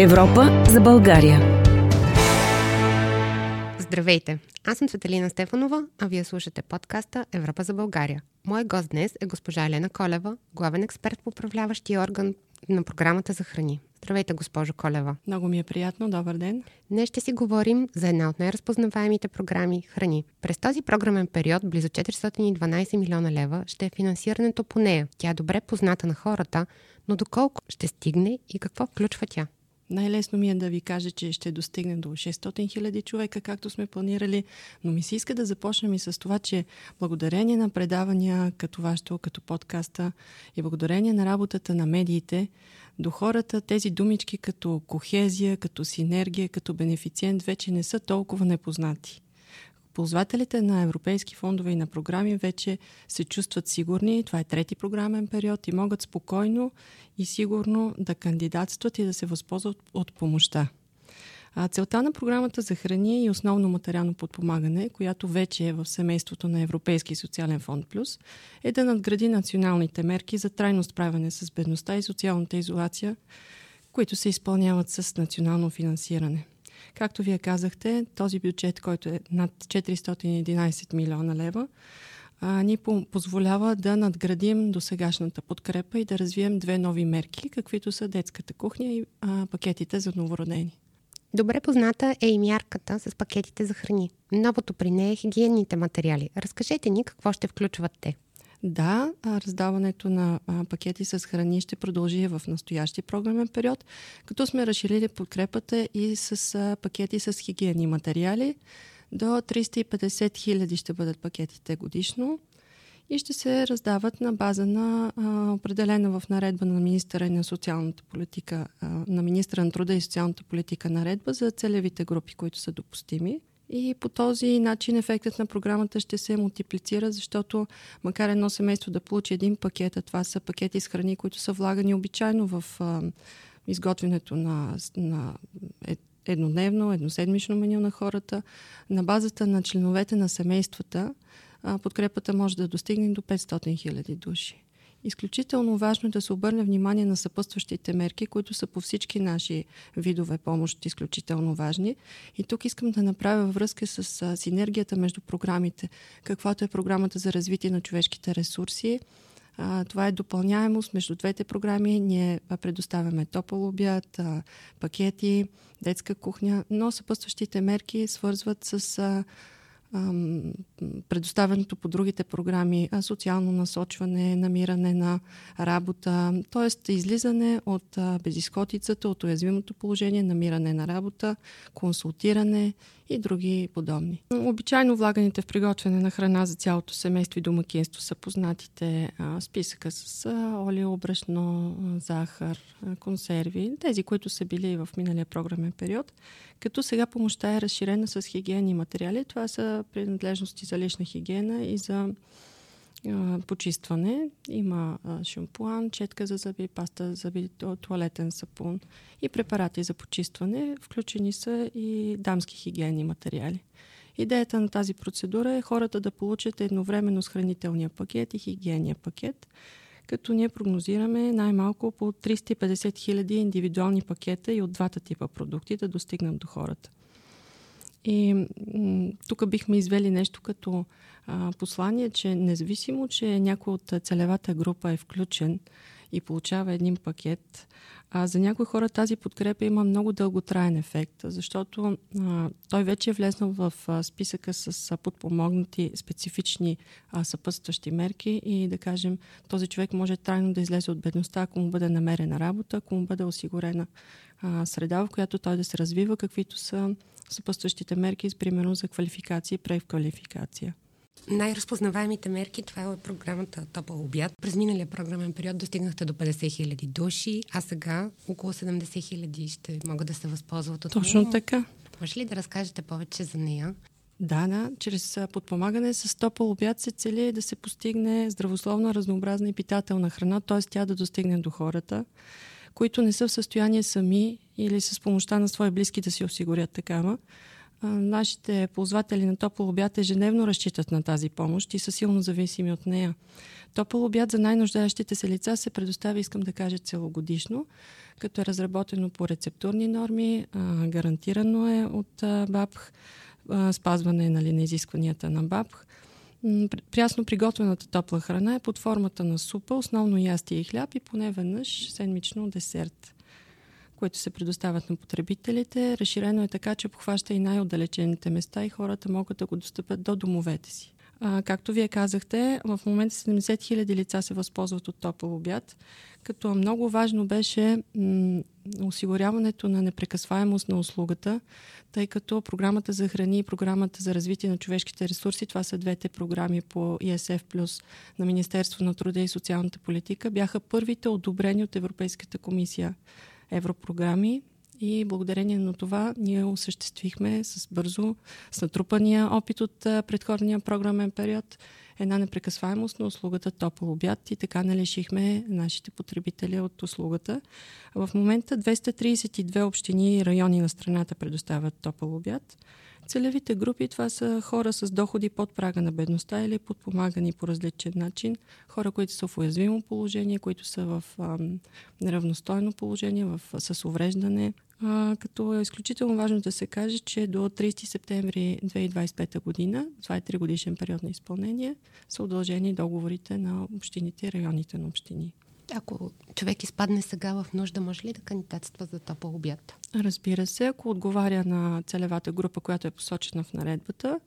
Европа за България. Здравейте! Аз съм Светелина Стефанова, а вие слушате подкаста Европа за България. Мой гост днес е госпожа Елена Колева, главен експерт по управляващия орган на програмата за храни. Здравейте, госпожо Колева. Много ми е приятно. Добър ден. Днес ще си говорим за една от най-разпознаваемите програми Храни. През този програмен период близо 412 милиона лева ще е финансирането по нея. Тя е добре позната на хората, но доколко ще стигне и какво включва тя? Най-лесно ми е да ви кажа, че ще достигне до 600 хиляди човека, както сме планирали, но ми се иска да започнем и с това, че благодарение на предавания като вашето, като подкаста и благодарение на работата на медиите, до хората тези думички като кохезия, като синергия, като бенефициент вече не са толкова непознати ползвателите на европейски фондове и на програми вече се чувстват сигурни. Това е трети програмен период и могат спокойно и сигурно да кандидатстват и да се възползват от помощта. А целта на програмата за храни и основно материално подпомагане, която вече е в семейството на Европейски социален фонд Плюс, е да надгради националните мерки за трайно справяне с бедността и социалната изолация, които се изпълняват с национално финансиране. Както вие казахте, този бюджет, който е над 411 милиона лева, а, ни позволява да надградим до сегашната подкрепа и да развием две нови мерки, каквито са детската кухня и а, пакетите за новородени. Добре позната е и мярката с пакетите за храни. Новото при нея е хигиенните материали. Разкажете ни какво ще включват те. Да, раздаването на пакети с храни ще продължи в настоящия програмен период, като сме разширили подкрепата и с пакети с хигиени материали. До 350 хиляди ще бъдат пакетите годишно и ще се раздават на база на а, определена в наредба на министра на социалната политика, а, на министра на труда и социалната политика наредба за целевите групи, които са допустими. И по този начин ефектът на програмата ще се мултиплицира, защото макар едно семейство да получи един пакет, а това са пакети с храни, които са влагани обичайно в а, изготвянето на, на е, еднодневно, едноседмично меню на хората, на базата на членовете на семействата, а, подкрепата може да достигне до 500 хиляди души. Изключително важно е да се обърне внимание на съпътстващите мерки, които са по всички наши видове помощ изключително важни. И тук искам да направя връзка с синергията между програмите, каквато е програмата за развитие на човешките ресурси. Това е допълняемост между двете програми. Ние предоставяме топъл обяд, пакети, детска кухня, но съпътстващите мерки свързват с а, предоставеното по другите програми, социално насочване, намиране на работа, т.е. излизане от безисходицата, от уязвимото положение, намиране на работа, консултиране и други подобни. Обичайно влаганите в приготвяне на храна за цялото семейство и домакинство са познатите списъка с а, олио, брашно, захар, консерви, тези, които са били в миналия програмен период, като сега помощта е разширена с хигиени материали. Това са принадлежности за лична хигиена и за почистване. Има шампуан, четка за зъби, паста за зъби, туалетен сапун и препарати за почистване. Включени са и дамски хигиени материали. Идеята на тази процедура е хората да получат едновременно с хранителния пакет и хигиения пакет, като ние прогнозираме най-малко по 350 хиляди индивидуални пакета и от двата типа продукти да достигнат до хората. И тук бихме извели нещо като а, послание, че независимо, че някой от целевата група е включен и получава един пакет, а за някои хора тази подкрепа има много дълготраен ефект, защото а, той вече е влезнал в а, списъка с а, подпомогнати специфични а, съпътстващи мерки и да кажем, този човек може трайно да излезе от бедността, ако му бъде намерена работа, ако му бъде осигурена а, среда, в която той да се развива, каквито са съпътстващите мерки, примерно за квалификация и преквалификация. Най-разпознаваемите мерки, това е програмата Топъл обяд. През миналия програмен период достигнахте до 50 хиляди души, а сега около 70 хиляди ще могат да се възползват от Точно нея. така. Може ли да разкажете повече за нея? Да, да. Чрез подпомагане с топъл обяд се цели да се постигне здравословна, разнообразна и питателна храна, т.е. тя да достигне до хората, които не са в състояние сами или с помощта на свои близки да си осигурят такава нашите ползватели на топъл обяд ежедневно разчитат на тази помощ и са силно зависими от нея. Топъл обяд за най-нуждаещите се лица се предоставя, искам да кажа, целогодишно, като е разработено по рецептурни норми, гарантирано е от БАПХ, спазване нали, на изискванията на БАПХ. Прясно приготвената топла храна е под формата на супа, основно ястие и хляб и поне веднъж седмично десерт които се предоставят на потребителите. Разширено е така, че обхваща и най-отдалечените места и хората могат да го достъпят до домовете си. А, както вие казахте, в момента 70 000 лица се възползват от топъл обяд, като много важно беше м- осигуряването на непрекъсваемост на услугата, тъй като програмата за храни и програмата за развитие на човешките ресурси, това са двете програми по ИСФ плюс на Министерство на труда и социалната политика, бяха първите одобрени от Европейската комисия европрограми и благодарение на това ние осъществихме с бързо, с натрупания опит от предходния програмен период, една непрекъсваемост на услугата топъл обяд и така не лишихме нашите потребители от услугата. В момента 232 общини и райони на страната предоставят топъл обяд. Целевите групи това са хора с доходи под прага на бедността или подпомагани по различен начин, хора, които са в уязвимо положение, които са в неравностойно положение, в, с увреждане. А, като е изключително важно да се каже, че до 30 септември 2025 година, това е 3 годишен период на изпълнение, са удължени договорите на общините и районите на общини. Ако човек изпадне сега в нужда, може ли да кандидатства за топъл обяд? Разбира се, ако отговаря на целевата група, която е посочена в наредбата,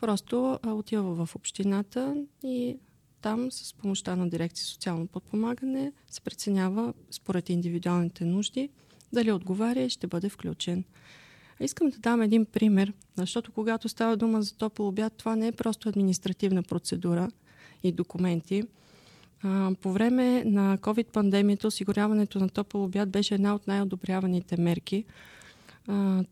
просто отива в общината и там с помощта на дирекция социално подпомагане се преценява според индивидуалните нужди дали отговаря и ще бъде включен. Искам да дам един пример, защото когато става дума за топъл обяд, това не е просто административна процедура и документи – по време на COVID-пандемията осигуряването на топъл обяд беше една от най-одобряваните мерки.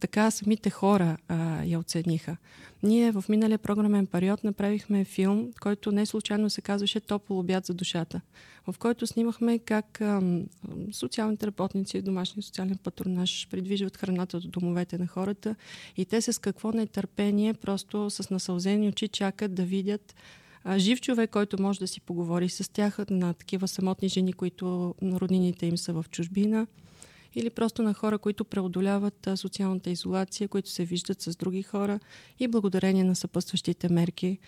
Така самите хора я оцениха. Ние в миналия програмен период направихме филм, който не случайно се казваше Топъл обяд за душата, в който снимахме как социалните работници, домашния социален патронаж придвижват храната до домовете на хората и те с какво нетърпение, просто с насълзени очи чакат да видят а, жив човек, който може да си поговори с тях, на такива самотни жени, които роднините им са в чужбина, или просто на хора, които преодоляват а, социалната изолация, които се виждат с други хора и благодарение на съпътстващите мерки.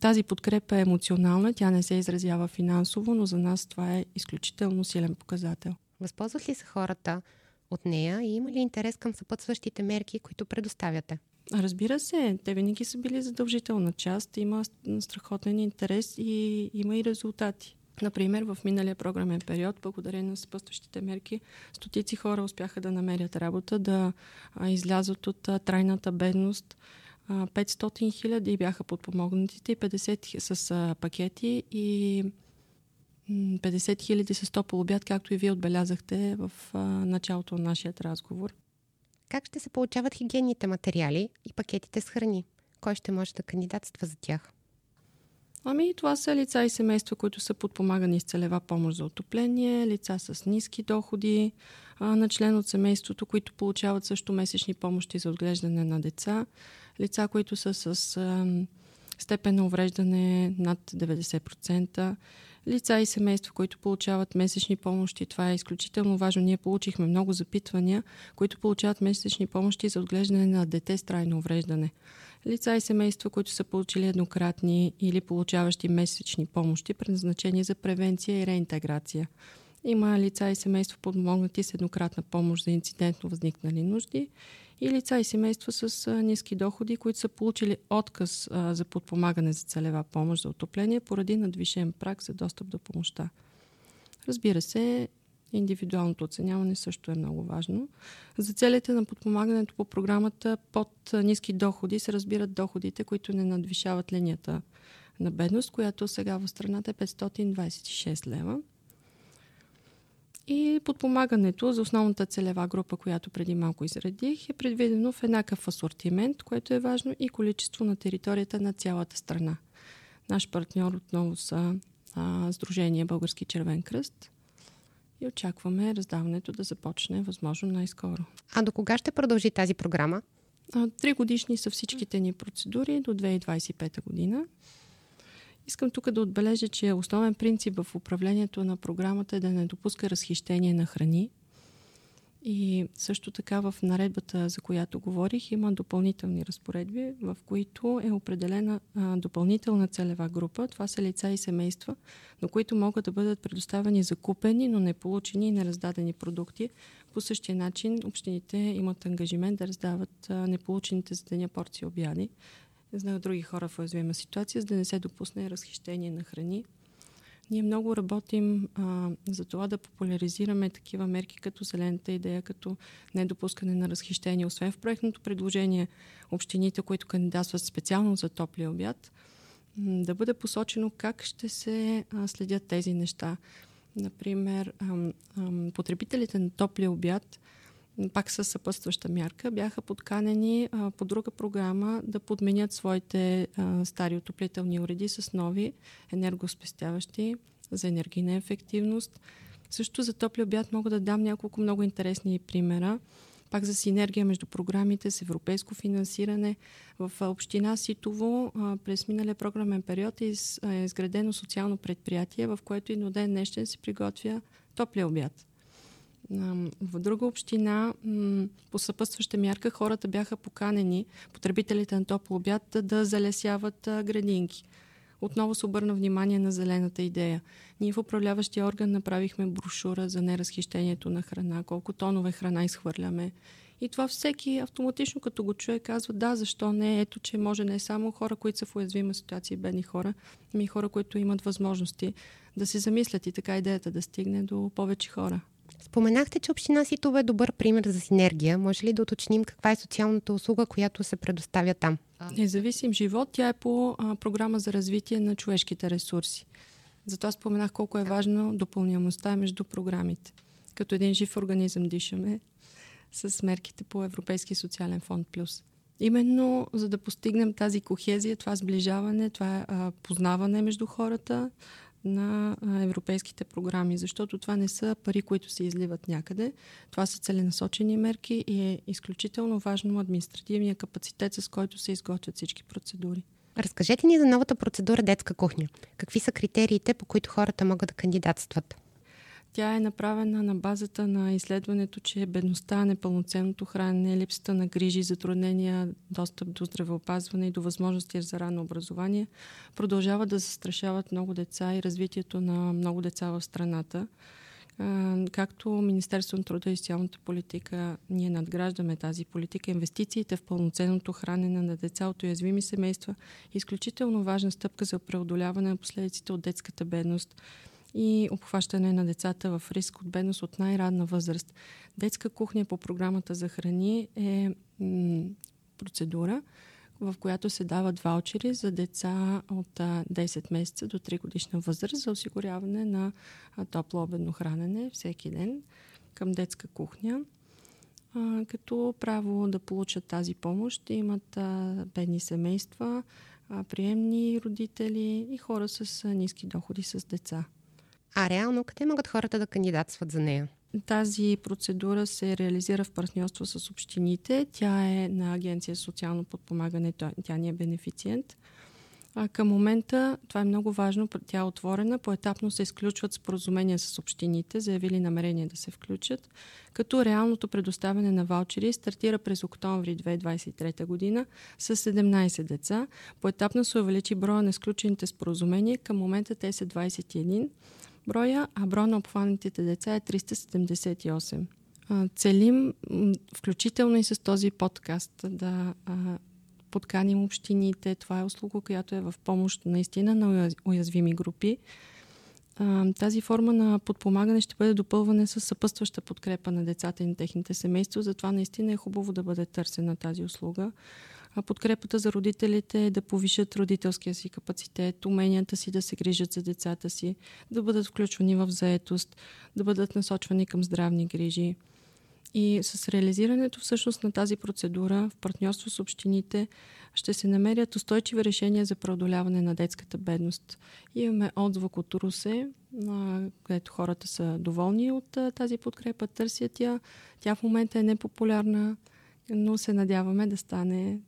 Тази подкрепа е емоционална, тя не се изразява финансово, но за нас това е изключително силен показател. Възползват ли се хората от нея и има ли интерес към съпътстващите мерки, които предоставяте? Разбира се, те винаги са били задължителна част. Има страхотен интерес и има и резултати. Например, в миналия програмен период, благодарение на съпъстващите мерки, стотици хора успяха да намерят работа, да излязат от трайната бедност. 500 хиляди бяха подпомогнатите, 50 с пакети и 50 хиляди с топъл обяд, както и вие отбелязахте в началото на нашия разговор. Как ще се получават хигиенните материали и пакетите с храни? Кой ще може да кандидатства за тях? Ами, това са лица и семейства, които са подпомагани с целева помощ за отопление, лица с ниски доходи, а, на член от семейството, които получават също месечни помощи за отглеждане на деца, лица, които са с а, степен на увреждане над 90%, лица и семейства, които получават месечни помощи. Това е изключително важно. Ние получихме много запитвания, които получават месечни помощи за отглеждане на дете с трайно увреждане. Лица и семейства, които са получили еднократни или получаващи месечни помощи, предназначени за превенция и реинтеграция. Има лица и семейства подмогнати с еднократна помощ за инцидентно възникнали нужди и лица и семейства с ниски доходи, които са получили отказ за подпомагане за целева помощ за отопление поради надвишен прак за достъп до помощта. Разбира се, индивидуалното оценяване също е много важно. За целите на подпомагането по програмата под ниски доходи се разбират доходите, които не надвишават линията на бедност, която сега в страната е 526 лева. И подпомагането за основната целева група, която преди малко изредих, е предвидено в еднакъв асортимент, което е важно и количество на територията на цялата страна. Наш партньор отново са а, Сдружение Български червен кръст и очакваме раздаването да започне възможно най-скоро. А до кога ще продължи тази програма? Три годишни са всичките ни процедури до 2025 година. Искам тук да отбележа, че основен принцип в управлението на програмата е да не допуска разхищение на храни. И също така в наредбата, за която говорих, има допълнителни разпоредби, в които е определена а, допълнителна целева група. Това са лица и семейства, на които могат да бъдат предоставени закупени, но не получени и нераздадени продукти. По същия начин общините имат ангажимент да раздават а, неполучените за деня порции обяди. Знах други хора в уязвима ситуация, за да не се допусне разхищение на храни. Ние много работим а, за това да популяризираме такива мерки като зелената идея, като недопускане на разхищение. Освен в проектното предложение, общините, които кандидатстват специално за топлия обяд, да бъде посочено как ще се а, следят тези неща. Например, а, а, потребителите на топлия обяд пак със съпътстваща мярка, бяха подканени а, по друга програма да подменят своите а, стари отоплителни уреди с нови енергоспестяващи за енергийна ефективност. Също за топли обяд мога да дам няколко много интересни примера. Пак за синергия между програмите с европейско финансиране. В община Ситово през миналия програмен период е, е изградено социално предприятие, в което и до ден днешен се приготвя топли обяд. В друга община по съпътстваща мярка хората бяха поканени, потребителите на топъл обяд, да залесяват градинки. Отново се обърна внимание на зелената идея. Ние в управляващия орган направихме брошура за неразхищението на храна, колко тонове храна изхвърляме. И това всеки автоматично като го чуе казва да, защо не, ето че може не само хора, които са в уязвима ситуация, бедни хора, ами хора, които имат възможности да се замислят и така идеята да стигне до повече хора. Споменахте, че община Ситова е добър пример за синергия. Може ли да уточним каква е социалната услуга, която се предоставя там? Независим живот, тя е по а, програма за развитие на човешките ресурси. Затова споменах колко е важно допълняемостта между програмите. Като един жив организъм дишаме с мерките по Европейски социален фонд Плюс. Именно за да постигнем тази кохезия, това сближаване, това а, познаване между хората, на европейските програми, защото това не са пари, които се изливат някъде. Това са целенасочени мерки и е изключително важно административния капацитет, с който се изготвят всички процедури. Разкажете ни за новата процедура детска кухня. Какви са критериите, по които хората могат да кандидатстват? Тя е направена на базата на изследването, че бедността, непълноценното хранене, липсата на грижи, затруднения, достъп до здравеопазване и до възможности за ранно образование продължават да застрашават много деца и развитието на много деца в страната. Както Министерство на труда и социалната политика, ние надграждаме тази политика. Инвестициите в пълноценното хранене на деца от уязвими семейства е изключително важна стъпка за преодоляване на последиците от детската бедност и обхващане на децата в риск от бедност от най-радна възраст. Детска кухня по програмата за храни е м- процедура, в която се дават ваучери за деца от 10 месеца до 3 годишна възраст за осигуряване на топло обедно хранене всеки ден към детска кухня. като право да получат тази помощ имат бедни семейства, приемни родители и хора с ниски доходи с деца. А реално къде могат хората да кандидатстват за нея? Тази процедура се реализира в партньорство с общините. Тя е на Агенция социално подпомагане, тя ни е бенефициент. А към момента това е много важно, тя е отворена, поетапно се изключват споразумения с общините, заявили намерение да се включат, като реалното предоставяне на ваучери стартира през октомври 2023 година с 17 деца. Поетапно се увеличи броя на изключените споразумения, към момента те са 21 броя, а броя на обхванатите деца е 378. Целим, включително и с този подкаст, да подканим общините. Това е услуга, която е в помощ наистина на уязвими групи. Тази форма на подпомагане ще бъде допълване с съпътстваща подкрепа на децата и на техните семейства. Затова наистина е хубаво да бъде търсена тази услуга. Подкрепата за родителите е да повишат родителския си капацитет, уменията си да се грижат за децата си, да бъдат включвани в заетост, да бъдат насочвани към здравни грижи. И с реализирането всъщност на тази процедура в партньорство с общините ще се намерят устойчиви решения за преодоляване на детската бедност. Имаме отзвук от Русе, където хората са доволни от тази подкрепа, търсят я. Тя в момента е непопулярна но се надяваме да стане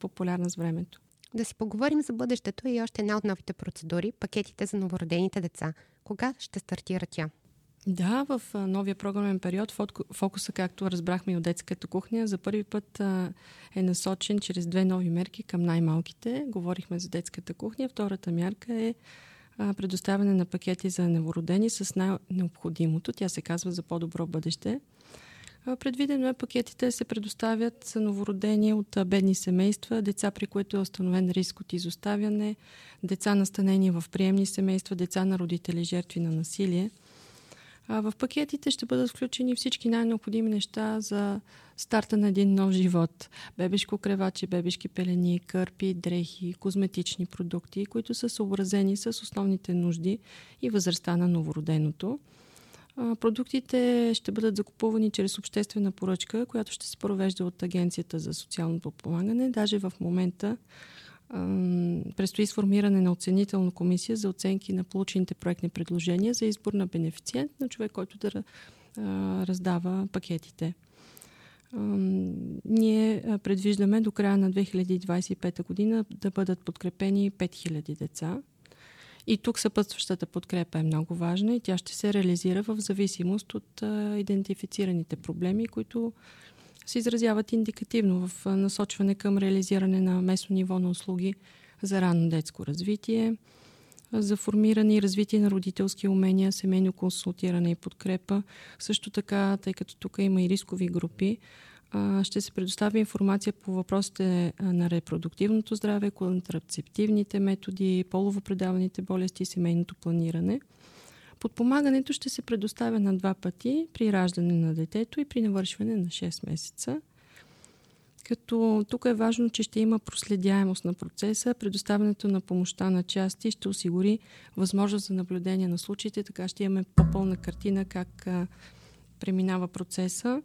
популярна с времето. Да си поговорим за бъдещето и още една от новите процедури пакетите за новородените деца. Кога ще стартира тя? Да, в новия програмен период фокуса, както разбрахме и от детската кухня, за първи път е насочен чрез две нови мерки към най-малките. Говорихме за детската кухня. Втората мярка е предоставяне на пакети за новородени с най-необходимото. Тя се казва за по-добро бъдеще. Предвидено е пакетите се предоставят за новородени от бедни семейства, деца, при които е установен риск от изоставяне, деца настанени в приемни семейства, деца на родители жертви на насилие. В пакетите ще бъдат включени всички най-необходими неща за старта на един нов живот. Бебешко креваче, бебешки пелени, кърпи, дрехи, козметични продукти, които са съобразени с основните нужди и възрастта на новороденото. Продуктите ще бъдат закупувани чрез обществена поръчка, която ще се провежда от Агенцията за социално подпомагане. Даже в момента предстои сформиране на оценителна комисия за оценки на получените проектни предложения за избор на бенефициент, на човек, който да раздава пакетите. Ние предвиждаме до края на 2025 година да бъдат подкрепени 5000 деца. И тук съпътстващата подкрепа е много важна и тя ще се реализира в зависимост от идентифицираните проблеми, които се изразяват индикативно в насочване към реализиране на местно ниво на услуги за ранно детско развитие, за формиране и развитие на родителски умения, семейно консултиране и подкрепа. Също така, тъй като тук има и рискови групи, ще се предоставя информация по въпросите на репродуктивното здраве, контрацептивните методи, полово предаваните болести и семейното планиране – Подпомагането ще се предоставя на два пъти при раждане на детето и при навършване на 6 месеца. Като тук е важно, че ще има проследяемост на процеса, предоставянето на помощта на части ще осигури възможност за наблюдение на случаите, така ще имаме по-пълна картина как преминава процеса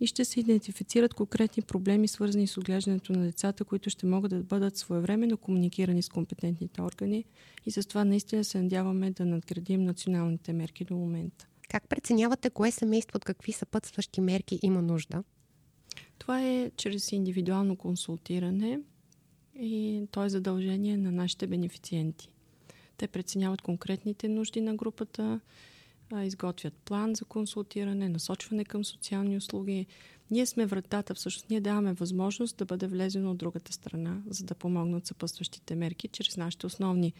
и ще се идентифицират конкретни проблеми, свързани с отглеждането на децата, които ще могат да бъдат своевременно комуникирани с компетентните органи и с това наистина се надяваме да надградим националните мерки до момента. Как преценявате кое семейство от какви съпътстващи мерки има нужда? Това е чрез индивидуално консултиране и то е задължение на нашите бенефициенти. Те преценяват конкретните нужди на групата, изготвят план за консултиране, насочване към социални услуги. Ние сме вратата, всъщност ние даваме възможност да бъде влезено от другата страна, за да помогнат съпъстващите мерки чрез нашите основни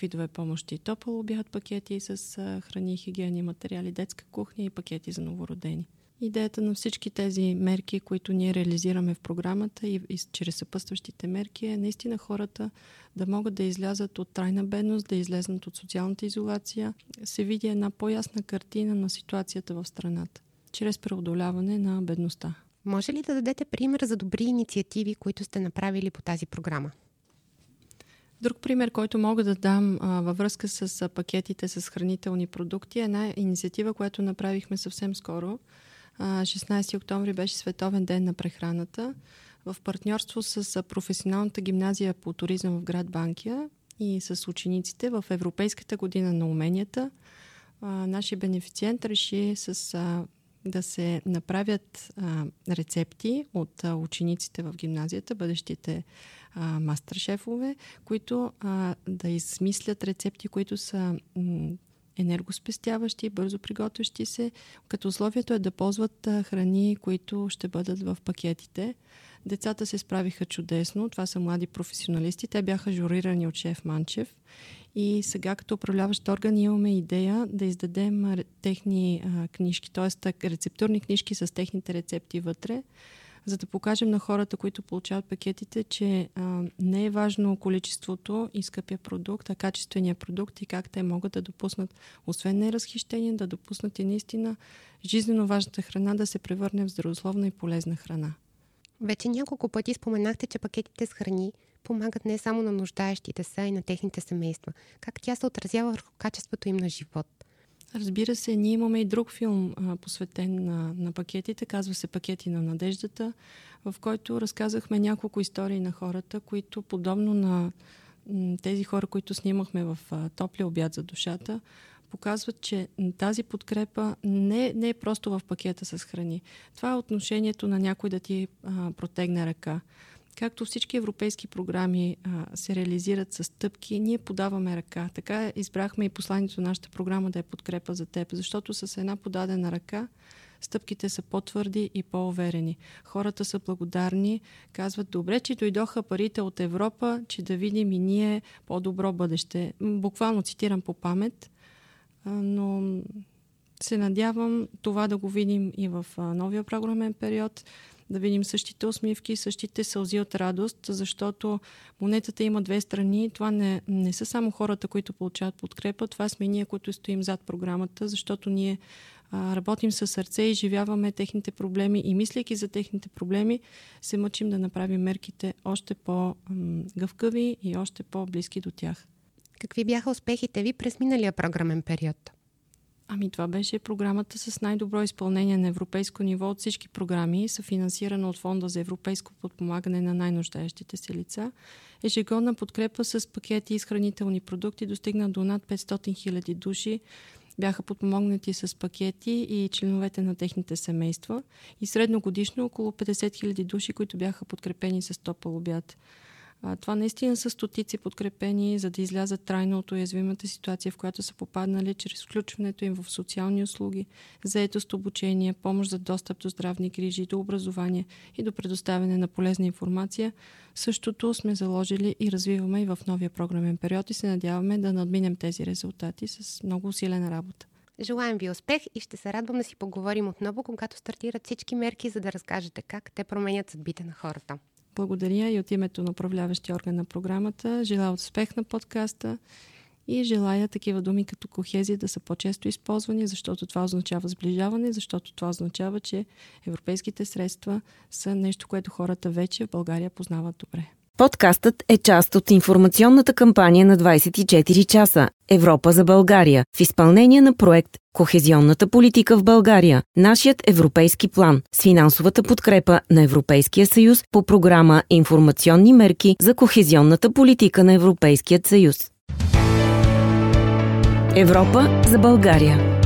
видове помощи. Топъл обяд пакети с храни, хигиени, материали, детска кухня и пакети за новородени. Идеята на всички тези мерки, които ние реализираме в програмата и, и чрез съпъстващите мерки е наистина хората да могат да излязат от трайна бедност, да излезнат от социалната изолация, се види една по-ясна картина на ситуацията в страната, чрез преодоляване на бедността. Може ли да дадете пример за добри инициативи, които сте направили по тази програма? Друг пример, който мога да дам а, във връзка с а, пакетите с хранителни продукти е една инициатива, която направихме съвсем скоро – 16 октомври беше Световен ден на прехраната. В партньорство с професионалната гимназия по туризъм в град Банкия и с учениците в Европейската година на уменията, нашия бенефициент реши с, да се направят а, рецепти от а, учениците в гимназията, бъдещите мастер-шефове, които а, да измислят рецепти, които са м- енергоспестяващи, бързо приготвящи се, като условието е да ползват храни, които ще бъдат в пакетите. Децата се справиха чудесно. Това са млади професионалисти. Те бяха журирани от шеф Манчев. И сега като управляващ орган имаме идея да издадем техни а, книжки, т.е. рецептурни книжки с техните рецепти вътре, за да покажем на хората, които получават пакетите, че а, не е важно количеството и скъпия продукт, а качествения продукт и как те могат да допуснат, освен неразхищение, да допуснат и наистина жизненно важната храна да се превърне в здравословна и полезна храна. Вече няколко пъти споменахте, че пакетите с храни помагат не само на нуждаещите се, а и на техните семейства. Как тя се отразява върху качеството им на живот? Разбира се, ние имаме и друг филм, посветен на, на пакетите, казва се Пакети на надеждата, в който разказахме няколко истории на хората, които подобно на тези хора, които снимахме в а, Топли обяд за душата, показват, че тази подкрепа не, не е просто в пакета с храни. Това е отношението на някой да ти а, протегне ръка. Както всички европейски програми а, се реализират с стъпки, ние подаваме ръка. Така избрахме и посланието на нашата програма да е подкрепа за теб, защото с една подадена ръка стъпките са по-твърди и по-уверени. Хората са благодарни, казват, добре, че дойдоха парите от Европа, че да видим и ние по-добро бъдеще. Буквално цитирам по памет, но се надявам това да го видим и в новия програмен период да видим същите усмивки, същите сълзи от радост, защото монетата има две страни. Това не, не са само хората, които получават подкрепа, това сме ние, които стоим зад програмата, защото ние а, работим със сърце и живяваме техните проблеми и мислейки за техните проблеми, се мъчим да направим мерките още по-гъвкави и още по-близки до тях. Какви бяха успехите ви през миналия програмен период? Ами това беше програмата с най-добро изпълнение на европейско ниво от всички програми, съфинансирана от Фонда за европейско подпомагане на най-нуждаещите се лица. Ежегодна подкрепа с пакети и хранителни продукти достигна до над 500 000 души. Бяха подпомогнати с пакети и членовете на техните семейства. И средногодишно около 50 000 души, които бяха подкрепени с топъл обяд. А, това наистина са стотици подкрепени, за да излязат трайно от уязвимата ситуация, в която са попаднали чрез включването им в социални услуги, заетост, обучение, помощ за достъп до здравни грижи, до образование и до предоставяне на полезна информация. Същото сме заложили и развиваме и в новия програмен период и се надяваме да надминем тези резултати с много усилена работа. Желаем ви успех и ще се радвам да си поговорим отново, когато стартират всички мерки, за да разкажете как те променят съдбите на хората. Благодаря и от името на управляващия орган на програмата. Желая успех на подкаста и желая такива думи като кохезия да са по-често използвани, защото това означава сближаване, защото това означава, че европейските средства са нещо, което хората вече в България познават добре. Подкастът е част от информационната кампания на 24 часа Европа за България в изпълнение на проект Кохезионната политика в България, нашият европейски план с финансовата подкрепа на Европейския съюз по програма Информационни мерки за кохезионната политика на Европейският съюз. Европа за България